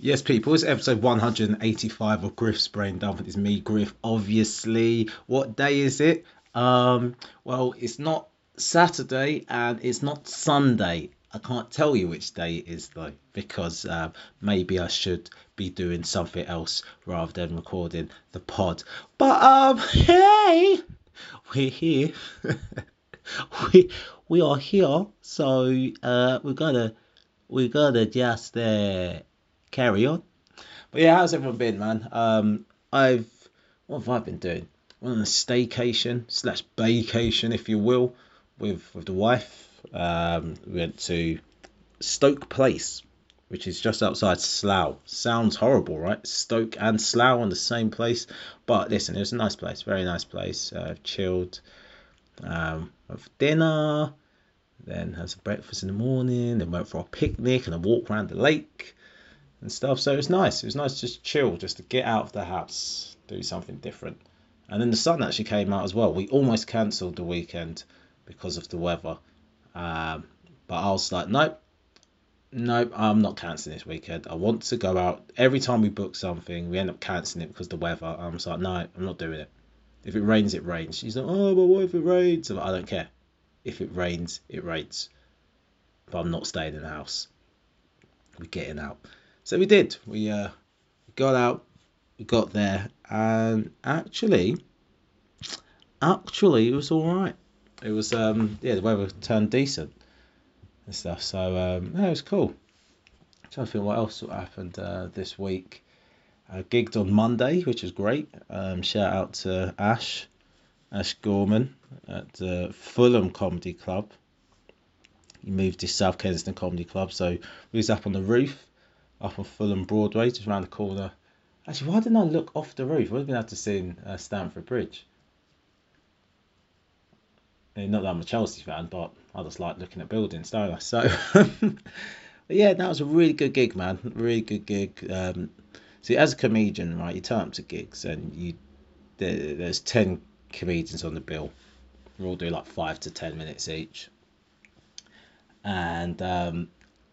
Yes, people, it's episode 185 of Griff's Brain Dump. It's me, Griff, obviously. What day is it? Um, well, it's not Saturday and it's not Sunday. I can't tell you which day it is though, because uh, maybe I should be doing something else rather than recording the pod. But um, hey, we're here. we we are here, so uh, we're gonna we're gonna just uh carry on. But yeah, how's everyone been, man? Um, I've what have I been doing? Well, on a staycation slash vacation, if you will, with with the wife. Um, we went to Stoke Place, which is just outside Slough. Sounds horrible, right? Stoke and Slough on the same place, but listen, it was a nice place, very nice place. Uh, chilled, um, with dinner, then had some breakfast in the morning, then went for a picnic and a walk around the lake and stuff. So it was nice. It was nice just chill, just to get out of the house, do something different. And then the sun actually came out as well. We almost cancelled the weekend because of the weather. Um, but I was like, nope, nope, I'm not cancelling this weekend. I want to go out. Every time we book something, we end up cancelling it because the weather. I'm just like, no, I'm not doing it. If it rains, it rains. She's like, oh, but what if it rains? Like, I don't care. If it rains, it rains. But I'm not staying in the house. We're getting out. So we did. We uh, got out, we got there, and actually, actually, it was all right. It was um, yeah, the weather turned decent and stuff. So um, yeah, it was cool. I'm trying to think what else happened uh, this week. I gigged on Monday, which was great. Um, shout out to Ash, Ash Gorman at the Fulham Comedy Club. He moved to South Kensington Comedy Club, so we was up on the roof up on Fulham Broadway, just around the corner. Actually, why didn't I look off the roof? I would have been able to see uh, Stamford Bridge. Not that I'm a Chelsea fan, but I just like looking at buildings, don't I? So, yeah, that was a really good gig, man. Really good gig. Um, see, as a comedian, right, you turn up to gigs and you there, there's ten comedians on the bill. We all do like five to ten minutes each. And um,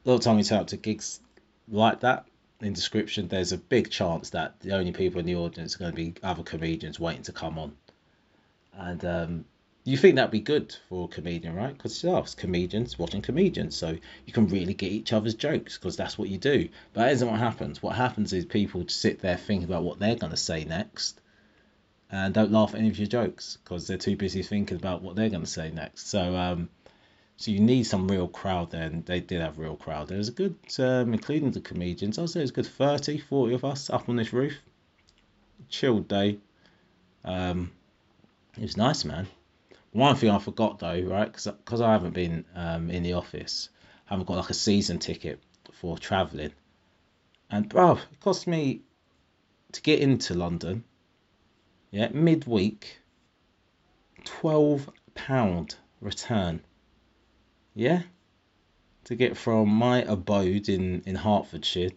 a lot of time you turn up to gigs, like that in description, there's a big chance that the only people in the audience are going to be other comedians waiting to come on. And um, you think that'd be good for a comedian, right? Because oh, it's comedians watching comedians, so you can really get each other's jokes because that's what you do. But that isn't what happens. What happens is people sit there thinking about what they're going to say next and don't laugh at any of your jokes because they're too busy thinking about what they're going to say next. So, um, so you need some real crowd there, and they did have real crowd. There was a good, um, including the comedians, I'd say it was a good 30, 40 of us up on this roof. Chilled day. Um, it was nice, man. One thing I forgot though, right, because I haven't been um, in the office, I haven't got like a season ticket for travelling. And bro, it cost me to get into London, yeah, midweek, £12 return yeah, to get from my abode in, in Hertfordshire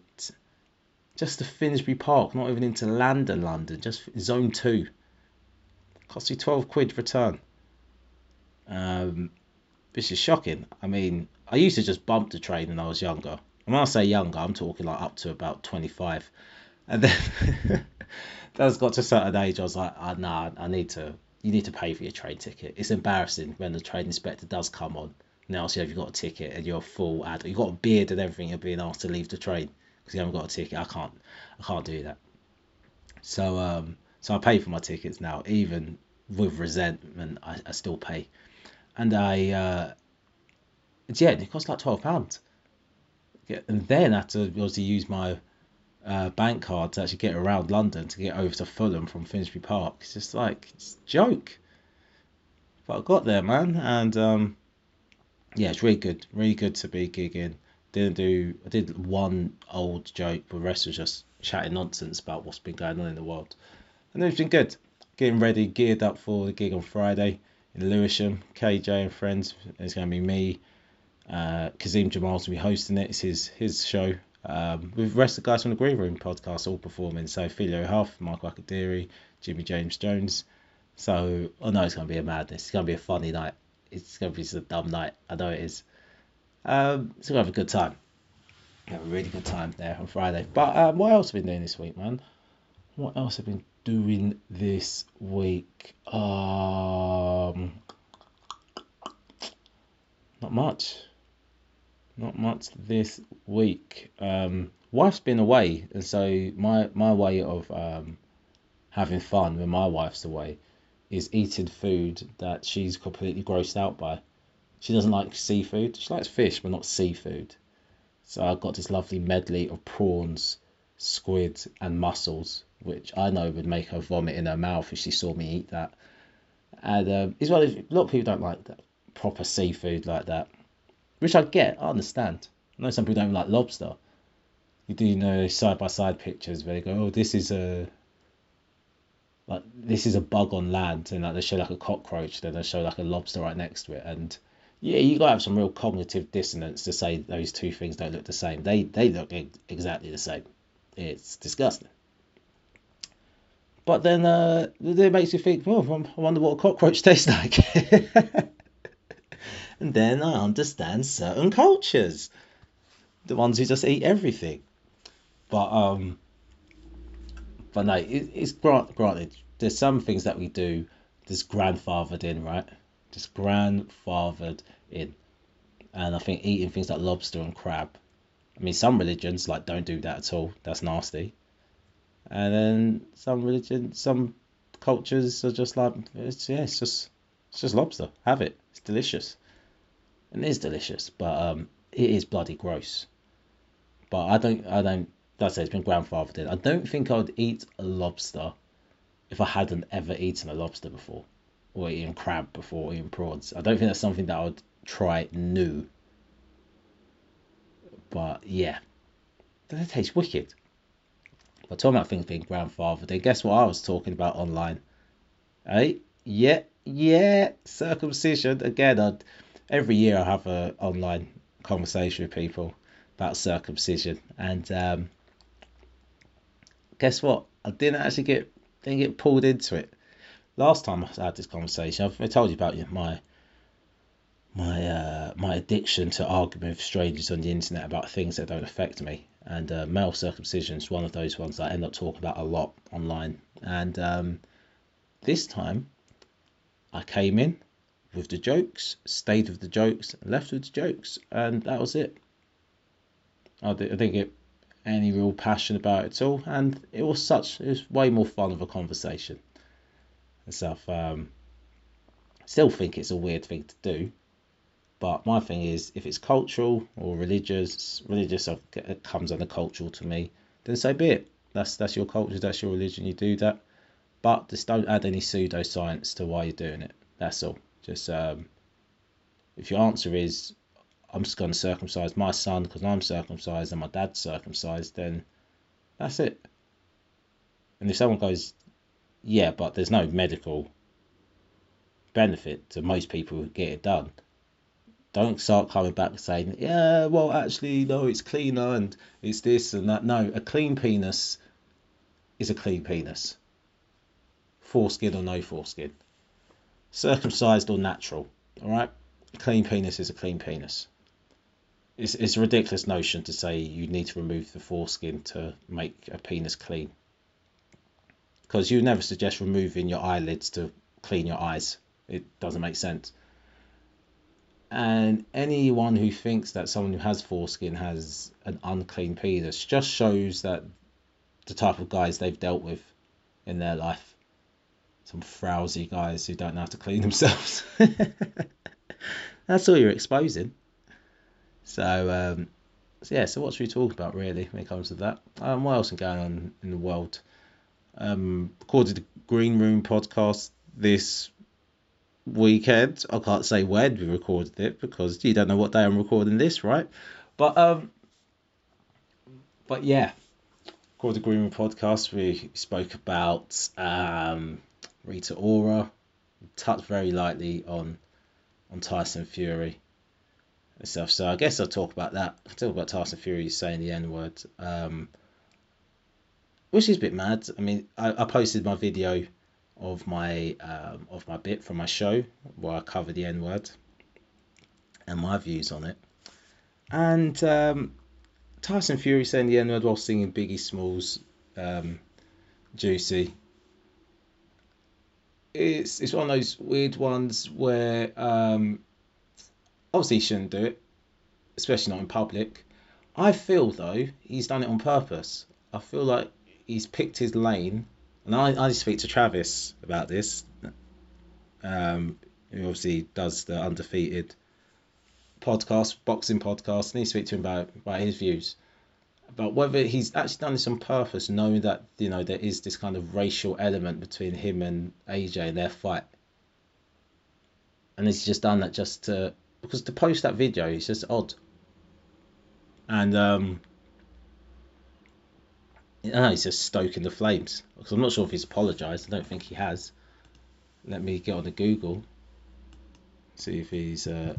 just to Finsbury Park, not even into London, London, just zone two. Cost you 12 quid return. Um, this is shocking. I mean, I used to just bump the train when I was younger. And when I say younger, I'm talking like up to about 25. And then that's got to a certain age, I was like, oh, nah, I need to, you need to pay for your train ticket. It's embarrassing when the train inspector does come on now, so if you've got a ticket and you're full ad, you've got a beard and everything, you're being asked to leave the train because you haven't got a ticket. I can't, I can't do that. So, um, so I pay for my tickets now, even with resentment, I, I still pay, and I, uh, yeah, it costs like twelve pounds. And then I had to obviously use my uh, bank card to actually get around London to get over to Fulham from Finsbury Park. It's just like it's a joke. But I got there, man, and um, yeah, it's really good. Really good to be gigging. Didn't do. I did one old joke, but the rest was just chatting nonsense about what's been going on in the world, and it's been good. Getting ready, geared up for the gig on Friday in Lewisham. KJ and friends. It's going to be me. Uh, Kazim Jamal's going to be hosting it. It's his his show. Um, with the rest of the guys from the Green Room podcast all performing. So Filio Huff, Michael Akadiri, Jimmy James Jones. So I know it's going to be a madness. It's going to be a funny night it's to be a dumb night. I know it is. Um, so we'll have a good time. have a really good time there on Friday. But um, what else have been doing this week, man? What else have been doing this week? Um, not much. Not much this week. Um, wife's been away, and so my my way of um, having fun when my wife's away is eating food that she's completely grossed out by. She doesn't like seafood. She likes fish, but not seafood. So I've got this lovely medley of prawns, squid, and mussels, which I know would make her vomit in her mouth if she saw me eat that. And um, as well, a lot of people don't like that proper seafood like that, which I get, I understand. I know some people don't like lobster. You do know side by side pictures where they go, oh, this is a like this is a bug on land, and like they show like a cockroach, then they show like a lobster right next to it, and yeah, you gotta have some real cognitive dissonance to say those two things don't look the same. They they look exactly the same. It's disgusting. But then uh, it makes you think, well, I wonder what a cockroach tastes like. and then I understand certain cultures, the ones who just eat everything. But um, but no, it, it's granted. There's some things that we do just grandfathered in, right? Just grandfathered in, and I think eating things like lobster and crab. I mean, some religions like don't do that at all. That's nasty. And then some religions, some cultures are just like, it's yeah, it's just it's just lobster. Have it. It's delicious. And it is delicious, but um, it is bloody gross. But I don't, I don't. That's it. It's been grandfathered in. I don't think I would eat a lobster if I hadn't ever eaten a lobster before, or eaten crab before, or eaten prawns. I don't think that's something that I would try new. But yeah, that tastes wicked. But talking about things being grandfathered, then guess what I was talking about online? Hey, yeah, yeah, circumcision. Again, I'd, every year I have a online conversation with people about circumcision, and um, guess what? I didn't actually get didn't get pulled into it. Last time I had this conversation, I've I told you about my my uh, my addiction to arguing with strangers on the internet about things that don't affect me. And uh, male circumcision is one of those ones that I end up talking about a lot online. And um, this time, I came in with the jokes, stayed with the jokes, left with the jokes, and that was it. I, I didn't get any real passion about it at all, and it was such it was way more fun of a conversation and stuff. Um, still think it's a weird thing to do, but my thing is, if it's cultural or religious, religious comes under cultural to me, then so be it. That's that's your culture, that's your religion. You do that, but just don't add any pseudoscience to why you're doing it. That's all. Just um, if your answer is, I'm just going to circumcise my son because I'm circumcised and my dad's circumcised, then that's it. And if someone goes, yeah, but there's no medical benefit to most people who get it done, don't start coming back saying, yeah, well, actually, no, it's cleaner and it's this and that. No, a clean penis is a clean penis. Foreskin or no foreskin. Circumcised or natural. All right? A clean penis is a clean penis. It's, it's a ridiculous notion to say you need to remove the foreskin to make a penis clean. Because you never suggest removing your eyelids to clean your eyes. It doesn't make sense and anyone who thinks that someone who has foreskin has an unclean penis just shows that the type of guys they've dealt with in their life. Some frowsy guys who don't know how to clean themselves. That's all you're exposing. So, um, so yeah, so what should we talk about really when it comes to that? Um, what else is going on in the world? Um, recorded the Green Room podcast this weekend. I can't say when we recorded it because you don't know what day I'm recording this, right? But um, but yeah, called the Green Room podcast. We spoke about um, Rita Ora, touched very lightly on on Tyson Fury and stuff. So I guess I'll talk about that. I'll talk about Tyson Fury saying the N word, um, which is a bit mad. I mean, I, I posted my video of my um, of my bit from my show where I cover the N word and my views on it. And um, Tyson Fury saying the N word while singing Biggie Smalls, um, Juicy. It's it's one of those weird ones where um, obviously he shouldn't do it, especially not in public. I feel though he's done it on purpose. I feel like he's picked his lane, and I I speak to Travis about this. Um, who obviously does the undefeated podcast, boxing podcast, and he speak to him about about his views. But whether he's actually done this on purpose, knowing that you know there is this kind of racial element between him and AJ in their fight, and he's just done that just to because to post that video is just odd. And um, know, he's just stoking the flames because I'm not sure if he's apologised. I don't think he has. Let me get on the Google, see if he's uh,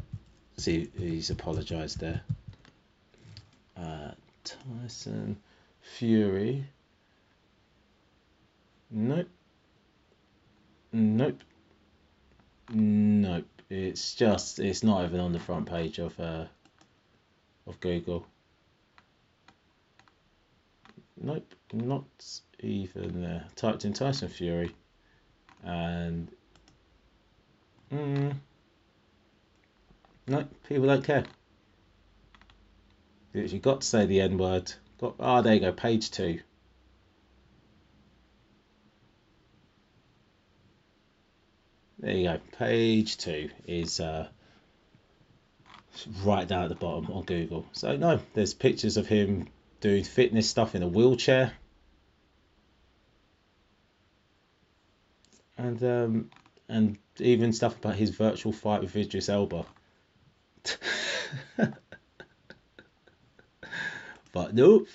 see if he's apologised there. Uh, Tyson Fury. Nope. Nope. Nope. It's just it's not even on the front page of uh of Google. Nope, not even there. Typed in Tyson Fury and mm, no, people don't care. You got to say the N word. Got ah, oh, there you go, page two. There you go, page two is uh, right down at the bottom on Google. So no, there's pictures of him doing fitness stuff in a wheelchair. And um, and even stuff about his virtual fight with Idris Elba. but nope.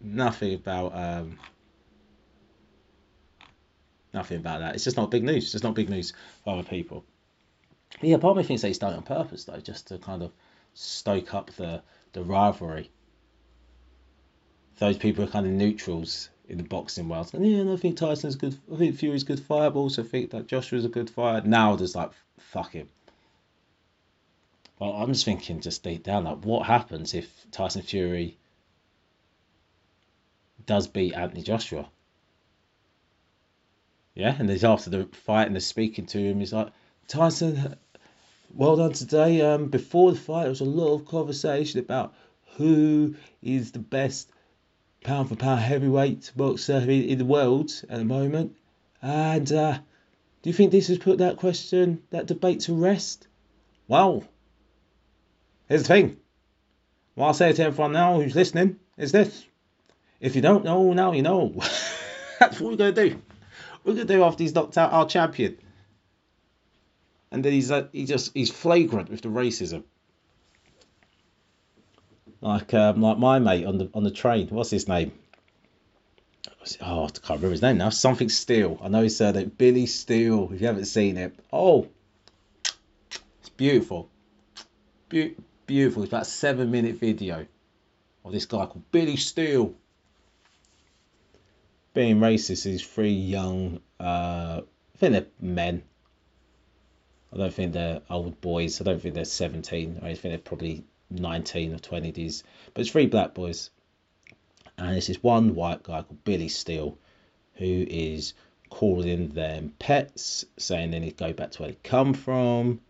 Nothing about um, nothing about that. It's just not big news. It's just not big news for other people. But yeah, part of me thinks he's done on purpose though, just to kind of stoke up the the rivalry. Those people are kind of neutrals in the boxing world. And yeah, I think Tyson's good. I think Fury's good fighter, but also think that Joshua's a good fighter. Now there's like fuck him. Well, I'm just thinking, just deep down, like what happens if Tyson Fury does beat Anthony Joshua? Yeah, and there's after the fight and they're speaking to him, he's like, Tyson, well done today. Um, before the fight, there was a lot of conversation about who is the best pound for pound heavyweight boxer in the world at the moment. And uh, do you think this has put that question, that debate to rest? Well, here's the thing. What I'll say to everyone now who's listening is this. If you don't know, now you know. That's what we're going to do. We're going to do after he's knocked out our champion. And then he's uh, he just he's flagrant with the racism. Like um, like my mate on the on the train. What's his name? Oh, I can't remember his name now. Something Steele. I know his surname. Billy Steele. If you haven't seen it, oh, it's beautiful. Be- beautiful. It's about seven minute video of this guy called Billy Steele being racist. These three young, uh, I think they're men. I don't think they're old boys. I don't think they're 17. I think they're probably 19 or 20 these but it's three black boys and it's this one white guy called billy steele who is calling them pets saying they need to go back to where they come from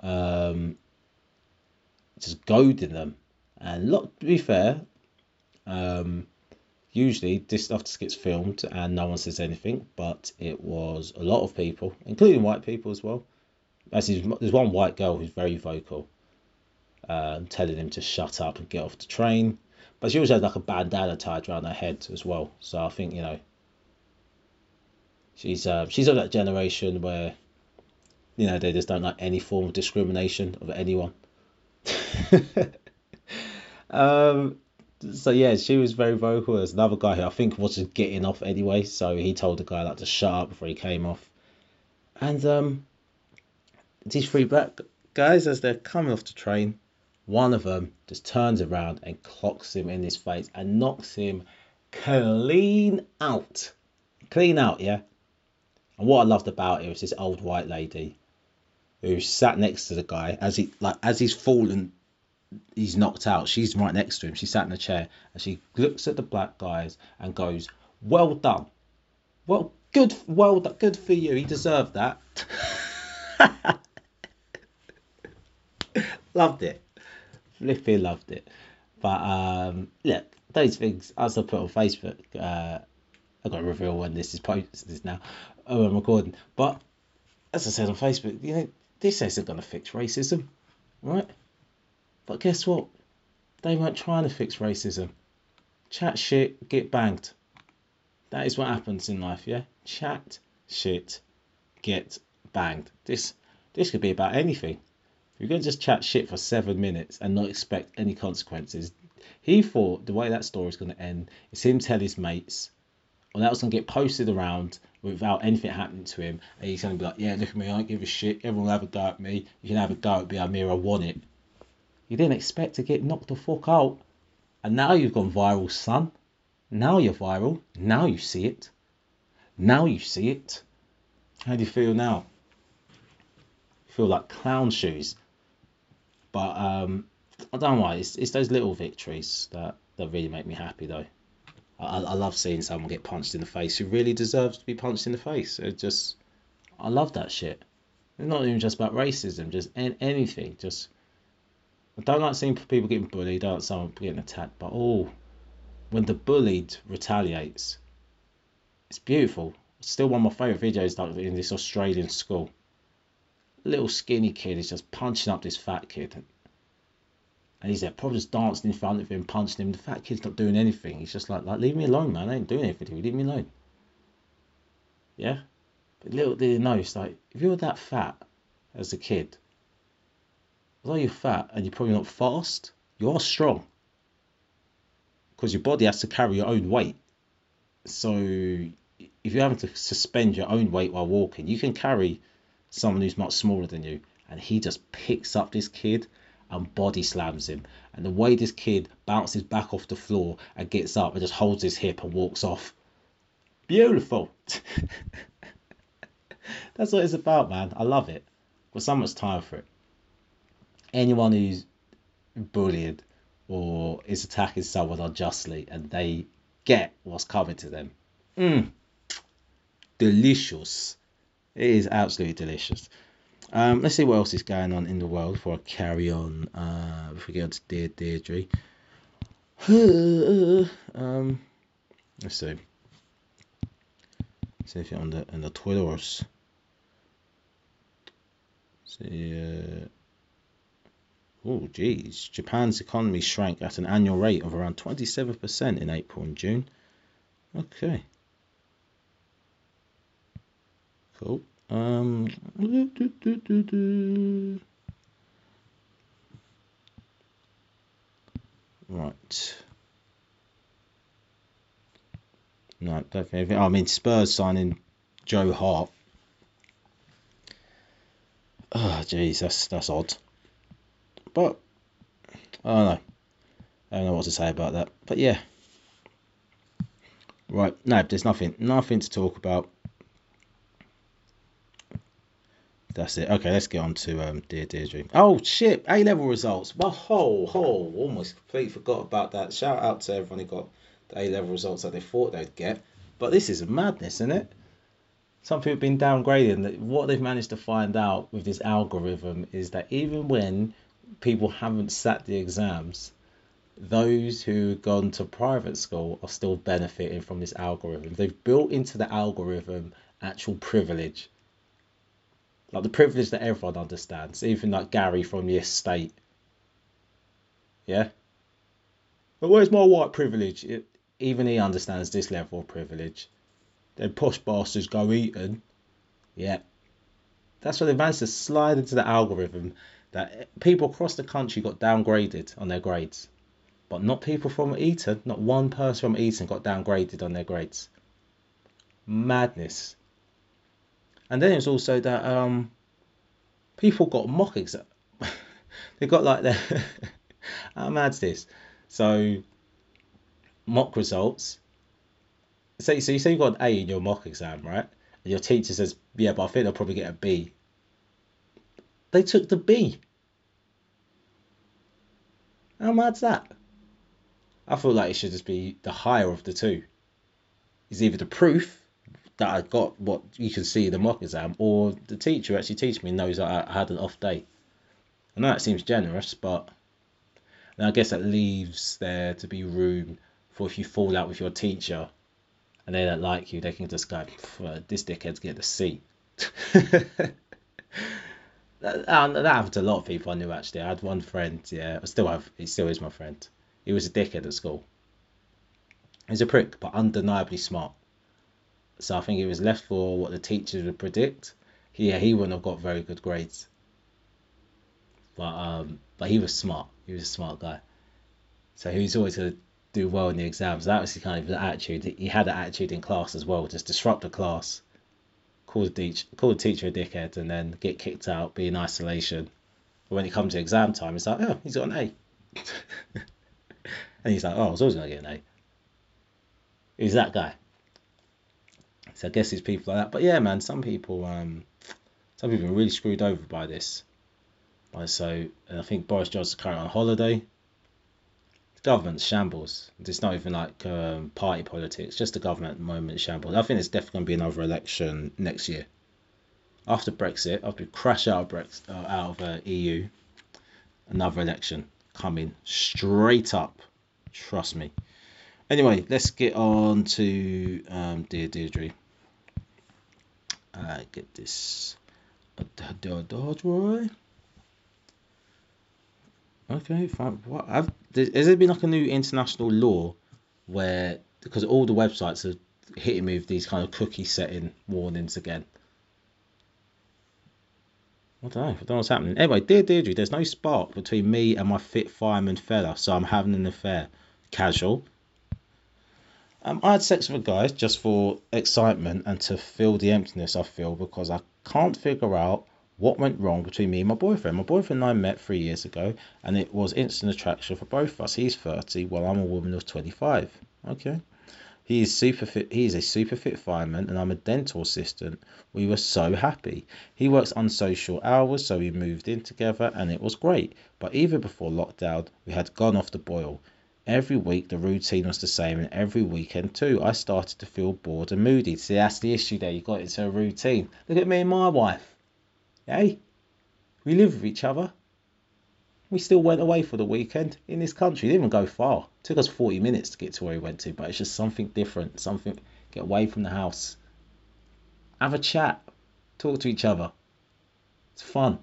um, just goading them and look to be fair um, usually this stuff just gets filmed and no one says anything but it was a lot of people including white people as well as there's one white girl who's very vocal uh, telling him to shut up and get off the train. But she also had like a bandana tied around her head as well. So I think you know she's uh, she's of that generation where you know they just don't like any form of discrimination of anyone. um, so yeah, she was very vocal. There's another guy who I think was just getting off anyway, so he told the guy like to shut up before he came off. And um, these three black guys, as they're coming off the train, one of them just turns around and clocks him in his face and knocks him clean out. Clean out, yeah? And what I loved about it was this old white lady who sat next to the guy as he like as he's fallen he's knocked out. She's right next to him. She sat in a chair and she looks at the black guys and goes, "Well done, well good, well done, good for you. He deserved that." loved it, flipping loved it. But um, look, those things as I put on Facebook. Uh, I've got to reveal when this is posted now. Oh, I'm recording. But as I said on Facebook, you know, this isn't going to fix racism, right? But guess what? They weren't trying to fix racism. Chat shit, get banged. That is what happens in life, yeah? Chat shit, get banged. This this could be about anything. You're going to just chat shit for seven minutes and not expect any consequences. He thought the way that story is going to end is him tell his mates, or that was going to get posted around without anything happening to him, and he's going to be like, "Yeah, look at me, I don't give a shit. Everyone will have a go at me. You can have a go at me. I'm here. I want it." You didn't expect to get knocked the fuck out, and now you've gone viral, son. Now you're viral. Now you see it. Now you see it. How do you feel now? Feel like clown shoes. But um, I don't know why. It's, it's those little victories that, that really make me happy, though. I, I love seeing someone get punched in the face who really deserves to be punched in the face. It just, I love that shit. It's not even just about racism, just anything. Just, I don't like seeing people getting bullied. I don't like someone getting attacked. But oh, when the bullied retaliates, it's beautiful. It's still one of my favourite videos, like in this Australian school little skinny kid is just punching up this fat kid. And he's there, probably just dancing in front of him, punching him. The fat kid's not doing anything. He's just like, like leave me alone, man. I ain't doing anything. to you. Leave me alone. Yeah? But little did he know, it's like, if you were that fat as a kid, although you're fat and you're probably not fast, you are strong. Because your body has to carry your own weight. So if you're having to suspend your own weight while walking, you can carry someone who's much smaller than you, and he just picks up this kid and body slams him. And the way this kid bounces back off the floor and gets up and just holds his hip and walks off. Beautiful. That's what it's about, man. I love it. Got so much time for it. Anyone who's bullied or is attacking someone unjustly and they get what's coming to them. Mmm. Delicious. It is absolutely delicious. Um, let's see what else is going on in the world before I carry on. Uh, before we get on to Dear Deirdre. um, let's see. See if you're on the on the Twitters. See. Uh, oh, geez. Japan's economy shrank at an annual rate of around 27% in April and June. Okay. Cool. Um, do, do, do, right. No, don't. I mean, Spurs signing Joe Hart. Oh, jeez, that's that's odd. But I don't know. I don't know what to say about that. But yeah. Right. No, there's nothing. Nothing to talk about. That's it. Okay, let's get on to um, Dear Deirdre. Oh shit! A level results. Well, ho ho! Almost completely forgot about that. Shout out to everyone who got the A level results that they thought they'd get. But this is madness, isn't it? Some people have been downgrading. That what they've managed to find out with this algorithm is that even when people haven't sat the exams, those who have gone to private school are still benefiting from this algorithm. They've built into the algorithm actual privilege like the privilege that everyone understands, even like Gary from the estate. Yeah? But where's my white privilege? It, even he understands this level of privilege. Then posh bastards go eating. Yeah. That's what they managed to slide into the algorithm that people across the country got downgraded on their grades. But not people from Eton, not one person from Eton got downgraded on their grades. Madness. And then it's also that um, people got mock exam. they got like their how mad's this? So mock results. So, so you say you got an A in your mock exam, right? And your teacher says, "Yeah, but I think I'll probably get a B." They took the B. How mad's that? I feel like it should just be the higher of the two. It's either the proof that I got what you can see the mock exam, or the teacher actually teaching me knows that I had an off day. I know that seems generous, but I guess that leaves there to be room for if you fall out with your teacher and they don't like you, they can just go, this dickhead's get the C. that, that happened to a lot of people I knew actually. I had one friend, yeah, I still have, he still is my friend. He was a dickhead at school. He's a prick, but undeniably smart. So I think he was left for what the teachers would predict. Yeah, he wouldn't have got very good grades. But um, but he was smart. He was a smart guy. So he was always to do well in the exams. That was the kind of the attitude. He had an attitude in class as well, just disrupt the class, call the teacher, call the teacher a dickhead, and then get kicked out, be in isolation. But when it comes to exam time, it's like, oh, he's got an A. and he's like, oh, I was always to get an A. He's that guy. So I guess it's people like that. But yeah, man, some people, um, some people are really screwed over by this. So I think Boris Johnson's currently on holiday. The government's shambles. It's not even like um, party politics, just the government at the moment shambles. I think it's definitely going to be another election next year. After Brexit, after we crash out of, Brexit, uh, out of uh, EU, another election coming straight up. Trust me. Anyway, let's get on to um, Dear Deirdre. Uh, get this. Dodge, Okay, fine. What have has there been like a new international law where because all the websites are hitting me with these kind of cookie setting warnings again? I don't know. I don't know what's happening. Anyway, dear Deirdre, there's no spark between me and my fit fireman fella, so I'm having an affair. Casual. Um, I had sex with a guy just for excitement and to fill the emptiness I feel because I can't figure out what went wrong between me and my boyfriend. My boyfriend and I met three years ago, and it was instant attraction for both of us. He's 30, while I'm a woman of 25. Okay. He is super fit. He is a super fit fireman, and I'm a dental assistant. We were so happy. He works unsocial hours, so we moved in together, and it was great. But even before lockdown, we had gone off the boil. Every week the routine was the same, and every weekend too. I started to feel bored and moody. See, that's the issue there. You got into a routine. Look at me and my wife. Hey, we live with each other. We still went away for the weekend in this country. Didn't even go far. It took us 40 minutes to get to where we went to, but it's just something different. Something, get away from the house. Have a chat. Talk to each other. It's fun.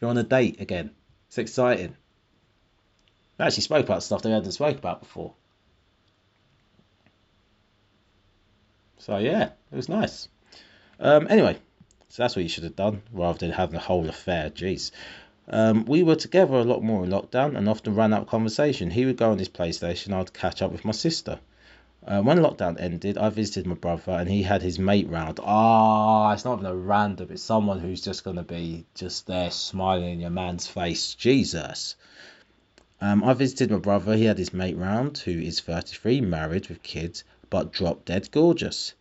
You're on a date again. It's exciting. We actually spoke about stuff they hadn't spoke about before. So yeah, it was nice. Um, anyway, so that's what you should have done rather than having a whole affair. Jeez. Um, we were together a lot more in lockdown and often ran out of conversation. He would go on his PlayStation, I'd catch up with my sister. Uh, when lockdown ended, I visited my brother and he had his mate round. Ah, oh, it's not even a random, it's someone who's just going to be just there smiling in your man's face. Jesus. Um, I visited my brother, he had his mate round, who is 33, married with kids, but drop dead gorgeous.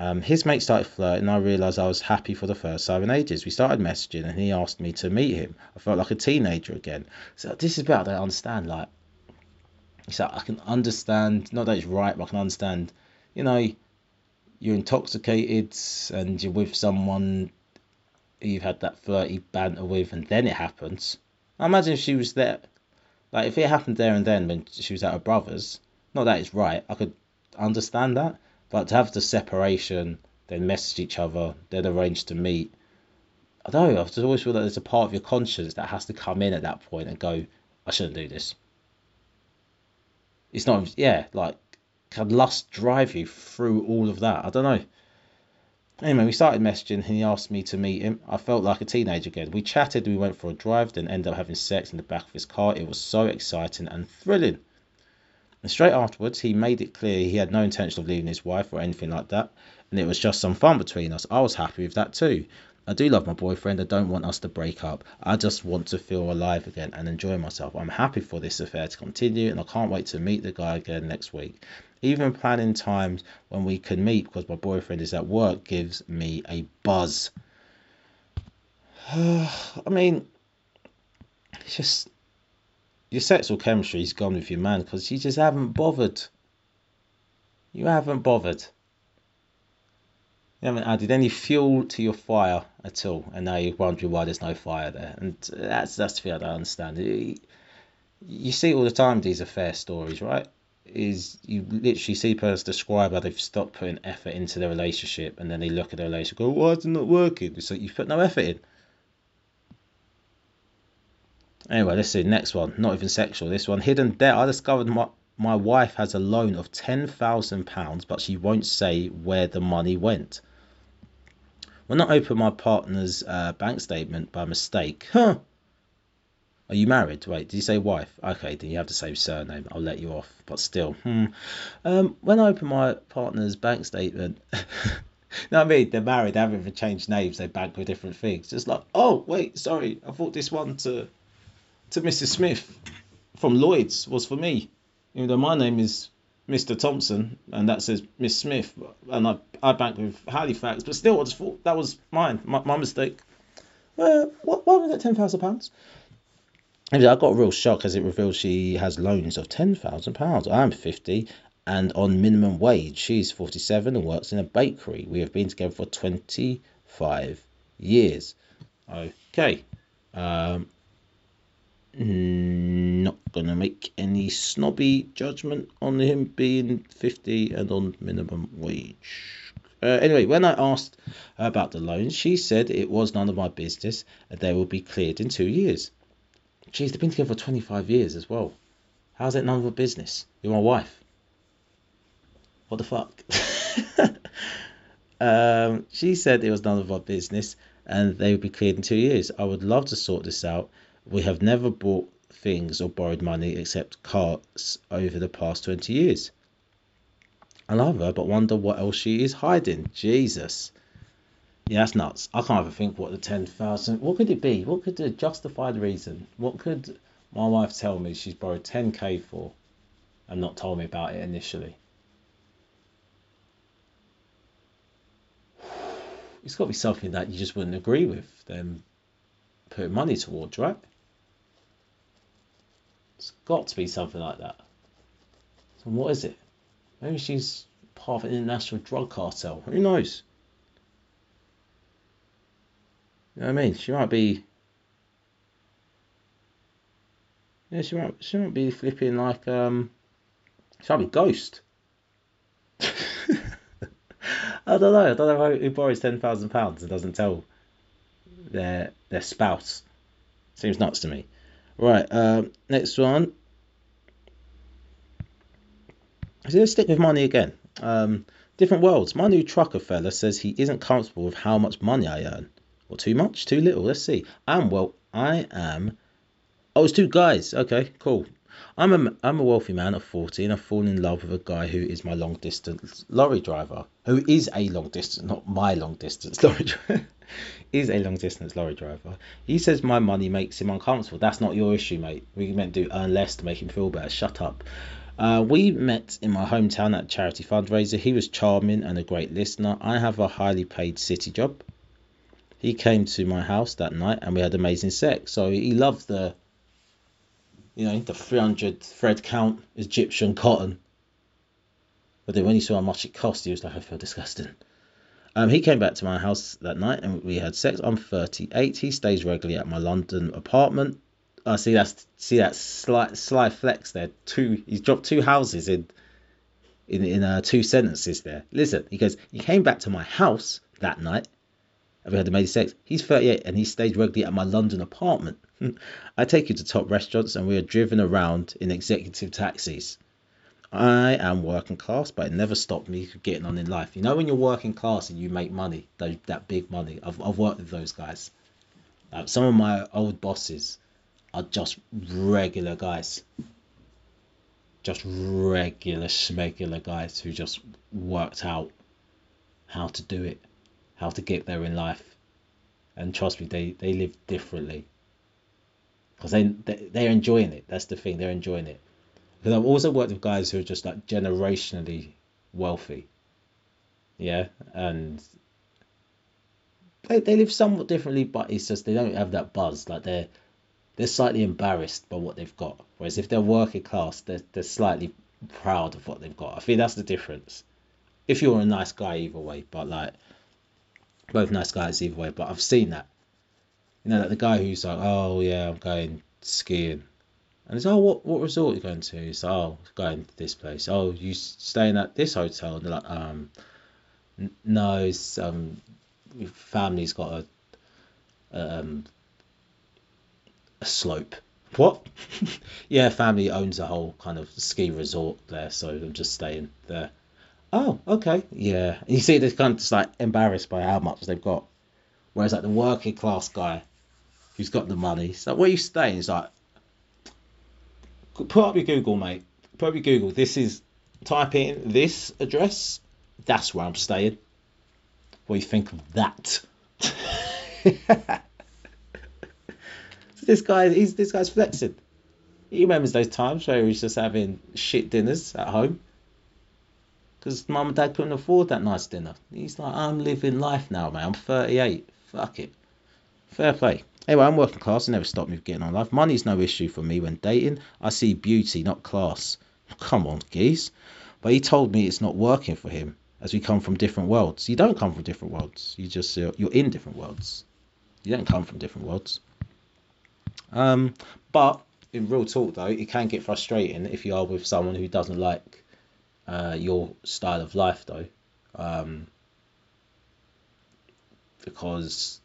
Um, his mate started flirting, and I realised I was happy for the first time in ages. We started messaging, and he asked me to meet him. I felt like a teenager again. So this is about I understand. Like, so I can understand. Not that it's right, but I can understand. You know, you're intoxicated and you're with someone you've had that flirty banter with, and then it happens. I imagine if she was there, like if it happened there and then when she was at her brother's, not that it's right. I could understand that but to have the separation, then message each other, then arrange to meet, I don't know. I just always feel that there's a part of your conscience that has to come in at that point and go, I shouldn't do this. It's not, yeah, like, can lust drive you through all of that? I don't know. Anyway, we started messaging and he asked me to meet him. I felt like a teenager again. We chatted, we went for a drive, then ended up having sex in the back of his car. It was so exciting and thrilling. And straight afterwards, he made it clear he had no intention of leaving his wife or anything like that, and it was just some fun between us. I was happy with that too. I do love my boyfriend. I don't want us to break up. I just want to feel alive again and enjoy myself. I'm happy for this affair to continue, and I can't wait to meet the guy again next week. Even planning times when we can meet because my boyfriend is at work gives me a buzz. I mean, it's just your sexual chemistry is gone with your man because you just haven't bothered. You haven't bothered. You haven't added any fuel to your fire at all, and now you're wondering why there's no fire there. And that's that's the thing I don't understand. You see all the time these affair stories, right? Is you literally see person describe how they've stopped putting effort into their relationship, and then they look at their relationship, go, "Why is it not working?" So you put no effort in. Anyway, let's see next one. Not even sexual. This one, hidden debt. I discovered my my wife has a loan of ten thousand pounds, but she won't say where the money went. When I opened my partner's uh, bank statement by mistake, huh? Are you married? Wait, did you say wife? Okay, then you have the same surname. I'll let you off, but still, hmm. Um, when I opened my partner's bank statement, no, I mean they're married, they haven't even changed names. They bank with different things. Just like, oh wait, sorry, I thought this one to to Mr. Smith from Lloyd's was for me, even though my name is Mr. Thompson, and that says Miss Smith, and I, I bank with Halifax, but still, I just thought that was mine, my, my mistake. Uh, what, why was thousand pounds? I got a real shock as it revealed she has loans of ten thousand pounds. I'm fifty and on minimum wage. She's forty-seven and works in a bakery. We have been together for twenty-five years. Okay. Um, not gonna make any snobby judgment on him being 50 and on minimum wage. Uh, anyway, when I asked about the loans, she said it was none of my business and they will be cleared in two years. Jeez, they've been together for 25 years as well. How's it none of your business? You're my wife. What the fuck? um, she said it was none of our business and they would be cleared in two years. I would love to sort this out we have never bought things or borrowed money except cars over the past 20 years. I love her, but wonder what else she is hiding. Jesus. Yeah, that's nuts. I can't even think what the 10,000. What could it be? What could the justified reason? What could my wife tell me she's borrowed 10k for and not told me about it initially? It's got to be something that you just wouldn't agree with them putting money towards, right? It's got to be something like that. So what is it? Maybe she's part of an international drug cartel. Who knows? You know what I mean? She might be. Yeah, she might. She might be flipping like um. She might be Ghost. I don't know. I don't know who borrows ten thousand pounds and doesn't tell their their spouse. Seems nuts to me. Right, um, next one. So let's stick with money again. Um, different worlds. My new trucker fella says he isn't comfortable with how much money I earn. Or too much? Too little? Let's see. I'm well. I am. Oh, it's two guys. Okay, cool. I'm a, I'm a wealthy man of 40 and I've fallen in love with a guy who is my long distance lorry driver. Who is a long distance, not my long distance lorry driver is a long distance lorry driver. He says my money makes him uncomfortable. That's not your issue, mate. We meant to earn less to make him feel better. Shut up. Uh, we met in my hometown at charity fundraiser. He was charming and a great listener. I have a highly paid city job. He came to my house that night and we had amazing sex. So he loved the, you know, the 300 thread count Egyptian cotton. But then when he saw how much it cost, he was like, I feel disgusting. Um, he came back to my house that night and we had sex. I'm 38. He stays regularly at my London apartment. I uh, see that's see that slight sly flex there. Two he's dropped two houses in in in uh, two sentences there. Listen, he goes. He came back to my house that night and we had made sex. He's 38 and he stays regularly at my London apartment. I take you to top restaurants and we are driven around in executive taxis. I am working class, but it never stopped me getting on in life. You know, when you're working class and you make money, that, that big money, I've, I've worked with those guys. Some of my old bosses are just regular guys. Just regular, schmegular guys who just worked out how to do it, how to get there in life. And trust me, they, they live differently. Because they, they, they're enjoying it. That's the thing, they're enjoying it because I've also worked with guys who are just like generationally wealthy. Yeah, and they, they live somewhat differently, but it's just they don't have that buzz. Like they're they're slightly embarrassed by what they've got. Whereas if they're working class, they're, they're slightly proud of what they've got. I think that's the difference. If you're a nice guy either way, but like both nice guys either way, but I've seen that. You know, like the guy who's like, oh yeah, I'm going skiing. And it's, oh, what, what resort are you going to? He's like, oh, going to this place. Oh, you staying at this hotel? And they're like, um, no, it's, um, family's got a, um, a slope. What? yeah, family owns a whole kind of ski resort there, so I'm just staying there. Oh, okay, yeah. And you see, they're kind of just like embarrassed by how much they've got. Whereas like the working class guy, who's got the money, he's like, where are you staying? He's like, put up your Google, mate. Put up your Google. This is type in this address. That's where I'm staying. What do you think of that? this guy, he's this guy's flexing. He remembers those times where he was just having shit dinners at home because mum and dad couldn't afford that nice dinner. He's like, I'm living life now, man. I'm 38. Fuck it. Fair play. Anyway, I'm working class. It never stopped me from getting on life. Money's no issue for me when dating. I see beauty, not class. Come on, geese. But he told me it's not working for him as we come from different worlds. You don't come from different worlds. You just uh, you're in different worlds. You don't come from different worlds. Um, but in real talk though, it can get frustrating if you are with someone who doesn't like uh, your style of life though. Um, because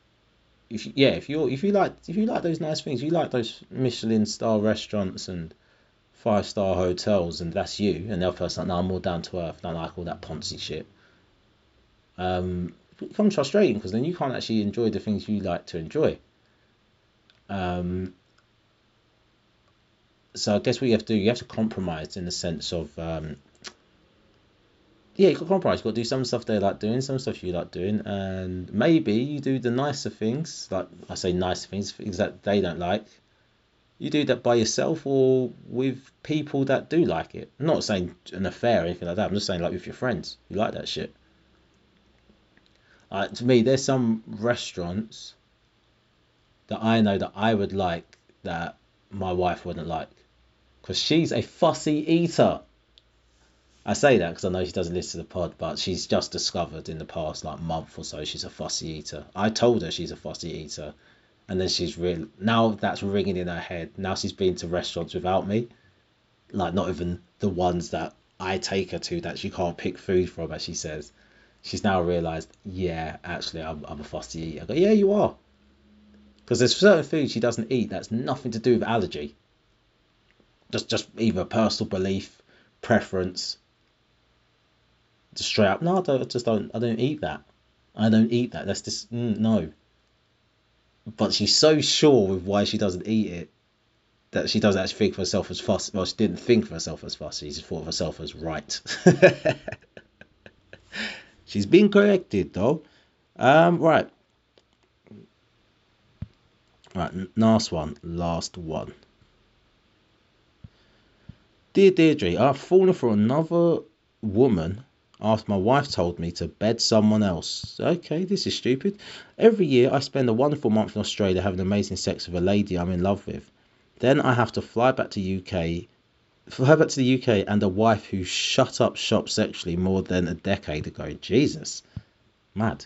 if yeah, if you if you like if you like those nice things, you like those Michelin star restaurants and five star hotels, and that's you. And the other person, like, no, I'm more down to earth. I don't like all that poncy shit. Um, it becomes frustrating because then you can't actually enjoy the things you like to enjoy. Um, so I guess what you have to do, you have to compromise in the sense of, um, yeah, you've got compromise. You've got to do some stuff they like doing, some stuff you like doing, and maybe you do the nicer things, like I say, nicer things, things that they don't like. You do that by yourself or with people that do like it. I'm not saying an affair or anything like that. I'm just saying like with your friends, you like that shit. Uh, to me, there's some restaurants that I know that I would like that my wife wouldn't like because she's a fussy eater. I say that because I know she doesn't listen to the pod, but she's just discovered in the past like month or so she's a fussy eater. I told her she's a fussy eater, and then she's real. Now that's ringing in her head. Now she's been to restaurants without me, like not even the ones that I take her to that she can't pick food from, as she says. She's now realised, yeah, actually, I'm, I'm a fussy eater. I go, yeah, you are. Because there's certain foods she doesn't eat that's nothing to do with allergy. Just just either personal belief, preference. Just straight up, no, I, don't, I just don't. I don't eat that. I don't eat that. That's just mm, no. But she's so sure with why she doesn't eat it that she doesn't actually think of herself as fussy. Well, she didn't think of herself as fussy. She thought of herself as right. She's been corrected though. Um, right. Right, last one. Last one. Dear Deirdre, I've fallen for another woman after my wife told me to bed someone else. Okay, this is stupid. Every year I spend a wonderful month in Australia having amazing sex with a lady I'm in love with. Then I have to fly back to UK fly back to the UK and a wife who shut up shop sexually more than a decade ago. Jesus. Mad.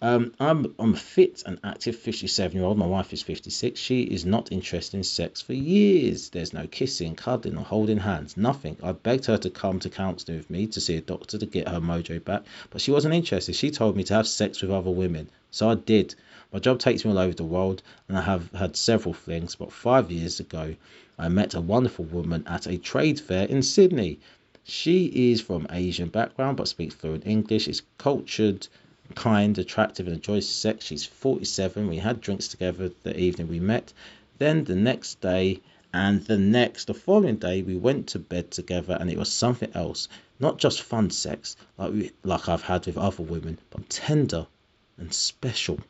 Um, I'm I'm fit and active 57 year old. My wife is 56. She is not interested in sex for years. There's no kissing, cuddling, or holding hands. Nothing. I begged her to come to counselling with me to see a doctor to get her mojo back, but she wasn't interested. She told me to have sex with other women, so I did. My job takes me all over the world, and I have had several flings. But five years ago, I met a wonderful woman at a trade fair in Sydney. She is from Asian background but speaks fluent English. Is cultured kind, attractive, and a enjoys sex. She's 47. We had drinks together the evening we met. Then the next day and the next, the following day, we went to bed together, and it was something else. Not just fun sex like we, like I've had with other women, but tender and special.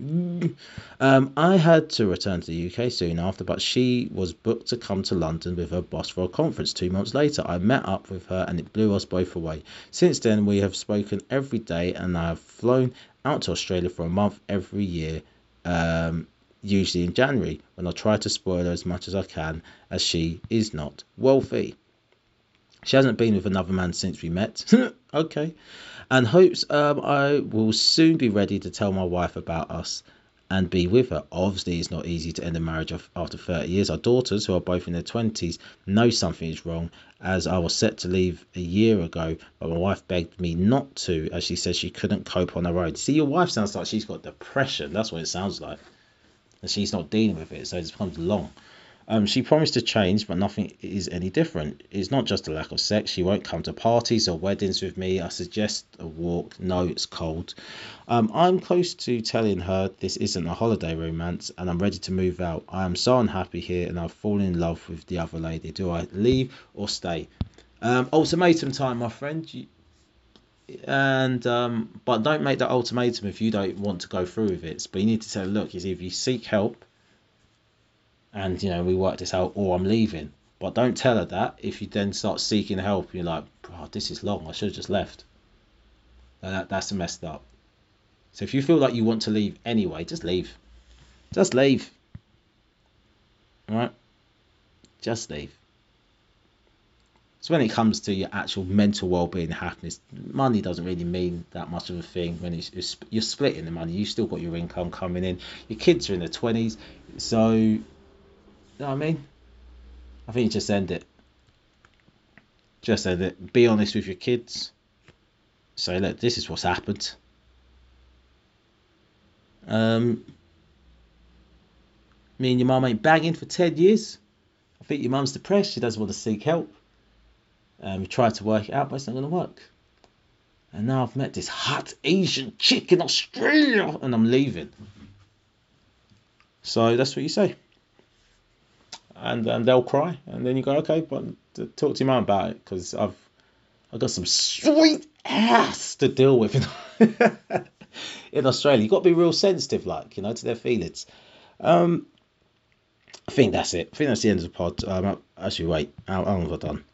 Um, I had to return to the UK soon after, but she was booked to come to London with her boss for a conference two months later. I met up with her and it blew us both away. Since then, we have spoken every day and I have flown out to Australia for a month every year. Um, usually in January, when I try to spoil her as much as I can, as she is not wealthy. She hasn't been with another man since we met. okay. And hopes um, I will soon be ready to tell my wife about us and be with her. Obviously, it's not easy to end a marriage after 30 years. Our daughters, who are both in their 20s, know something is wrong, as I was set to leave a year ago, but my wife begged me not to, as she said she couldn't cope on her own. See, your wife sounds like she's got depression. That's what it sounds like. And she's not dealing with it, so it becomes long. Um, she promised to change, but nothing is any different. It's not just a lack of sex. She won't come to parties or weddings with me. I suggest a walk. No, it's cold. Um, I'm close to telling her this isn't a holiday romance and I'm ready to move out. I am so unhappy here and I've fallen in love with the other lady. Do I leave or stay? Um, ultimatum time, my friend. You, and um, but don't make that ultimatum if you don't want to go through with it. But you need to say, look, is if you seek help and you know we work this out or i'm leaving. But don't tell her that. If you then start seeking help you're like oh, this is long. I should have just left. That, that's messed up. So if you feel like you want to leave anyway just leave. Just leave. All right just leave. So when it comes to your actual mental well-being and happiness money doesn't really mean that much of a thing when it's, you're splitting the money. You still got your income coming in. Your kids are in their 20s so know what I mean? I think you just end it. Just end it. Be honest with your kids. Say, look, this is what's happened. Um, me and your mum ain't banging for 10 years. I think your mum's depressed. She doesn't want to seek help. Um, we tried to work it out, but it's not going to work. And now I've met this hot Asian chick in Australia and I'm leaving. So that's what you say and and they'll cry, and then you go, okay, but talk to your mum about it because I've I've got some sweet ass to deal with in, in Australia. You've got to be real sensitive, like you know, to their feelings. Um, I think that's it. I think that's the end of the pod. Um, actually, wait, how, how long have I done?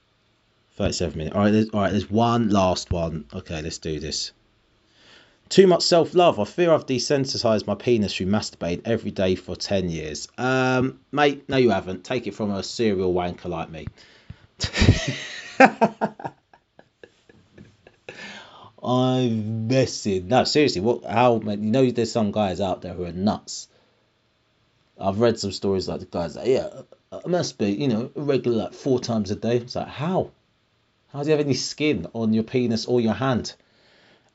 Thirty-seven minutes. All right, all right. There's one last one. Okay, let's do this. Too much self love. I fear I've desensitized my penis through masturbating every day for 10 years. Um, mate, no, you haven't. Take it from a serial wanker like me. I'm messing. No, seriously, what? How? You know, there's some guys out there who are nuts. I've read some stories like the guys like, yeah, I be you know, regular like four times a day. It's like, how? How do you have any skin on your penis or your hand?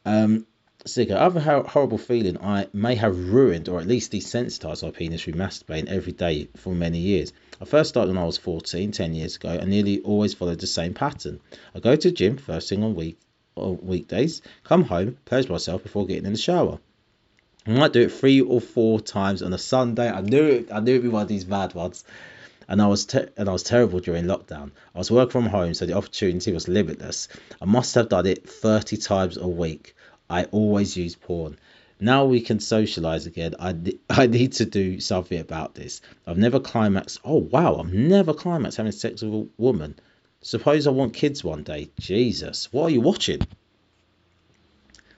Um, Sigurd, I have a horrible feeling I may have ruined or at least desensitized my penis through masturbating every day for many years. I first started when I was 14, 10 years ago, and nearly always followed the same pattern. I go to gym first thing on week on weekdays, come home, pleasure myself before getting in the shower. I might do it three or four times on a Sunday. I knew it. I knew it'd be one of these bad ones. And I was and I was terrible during lockdown. I was working from home, so the opportunity was limitless. I must have done it 30 times a week. I always use porn. Now we can socialize again. I, I need to do something about this. I've never climaxed. Oh, wow. I've never climaxed having sex with a woman. Suppose I want kids one day. Jesus. What are you watching?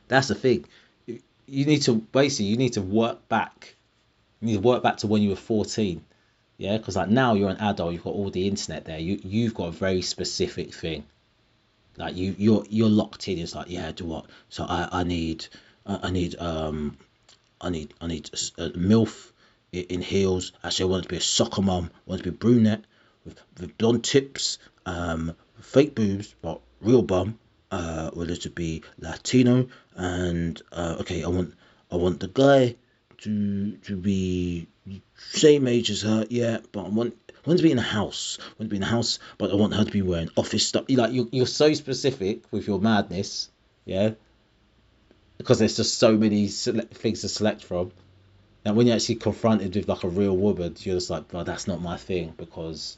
That's the thing. You need to, basically, you need to work back. You need to work back to when you were 14. Yeah, because like now you're an adult, you've got all the internet there. You you've got a very specific thing. Like you, you're you're locked in. It's like, yeah, do what? So I, I need, I need, um, I need, I need a, a milf in heels. Actually, I want to be a soccer mom. I want to be brunette with, with blonde tips, um, fake boobs, but real bum. Uh, whether to be Latino and uh, okay, I want, I want the guy to to be same age as her, yeah, but I want I want to be in a house. I want to be in a house, but I want her to be wearing office stuff. You're like you're, you're so specific with your madness, yeah. Because there's just so many things to select from. Now, when you're actually confronted with like a real woman, you're just like, well, that's not my thing because,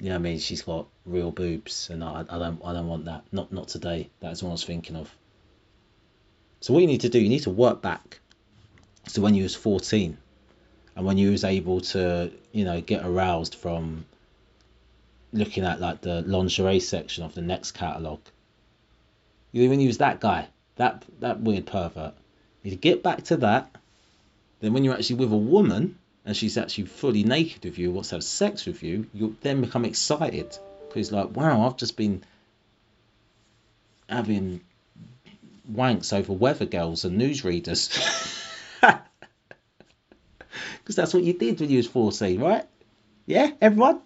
yeah, I mean, she's got real boobs, and I, I don't, I don't want that. Not, not today. That's what I was thinking of. So what you need to do, you need to work back to when you was 14 and when you was able to you know get aroused from looking at like the lingerie section of the next catalog you you was that guy that that weird pervert you get back to that Then when you're actually with a woman and she's actually fully naked with you, wants to have sex with you, you then become excited because like, wow, I've just been having wanks over weather girls and newsreaders. Because that's what you did when you was 14, right? Yeah, everyone?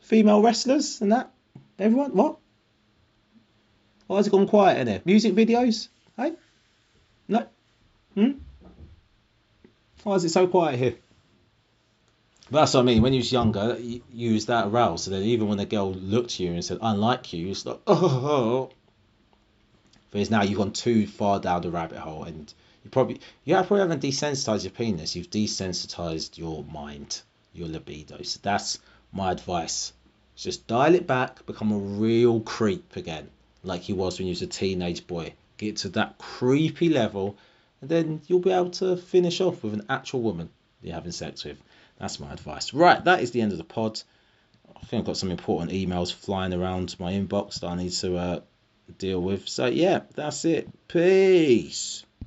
Female wrestlers and that? Everyone? What? Why has it gone quiet in there? Music videos? Hey? No? Hmm? Why is it so quiet here? But that's what I mean. When you was younger, you, you was that aroused. So then even when a girl looked at you and said, I like you, it's like, oh. Whereas now you've gone too far down the rabbit hole and you probably, you probably haven't desensitized your penis. You've desensitized your mind, your libido. So that's my advice. Just dial it back, become a real creep again, like you was when you was a teenage boy. Get to that creepy level, and then you'll be able to finish off with an actual woman you're having sex with. That's my advice. Right, that is the end of the pod. I think I've got some important emails flying around my inbox that I need to uh, deal with. So, yeah, that's it. Peace.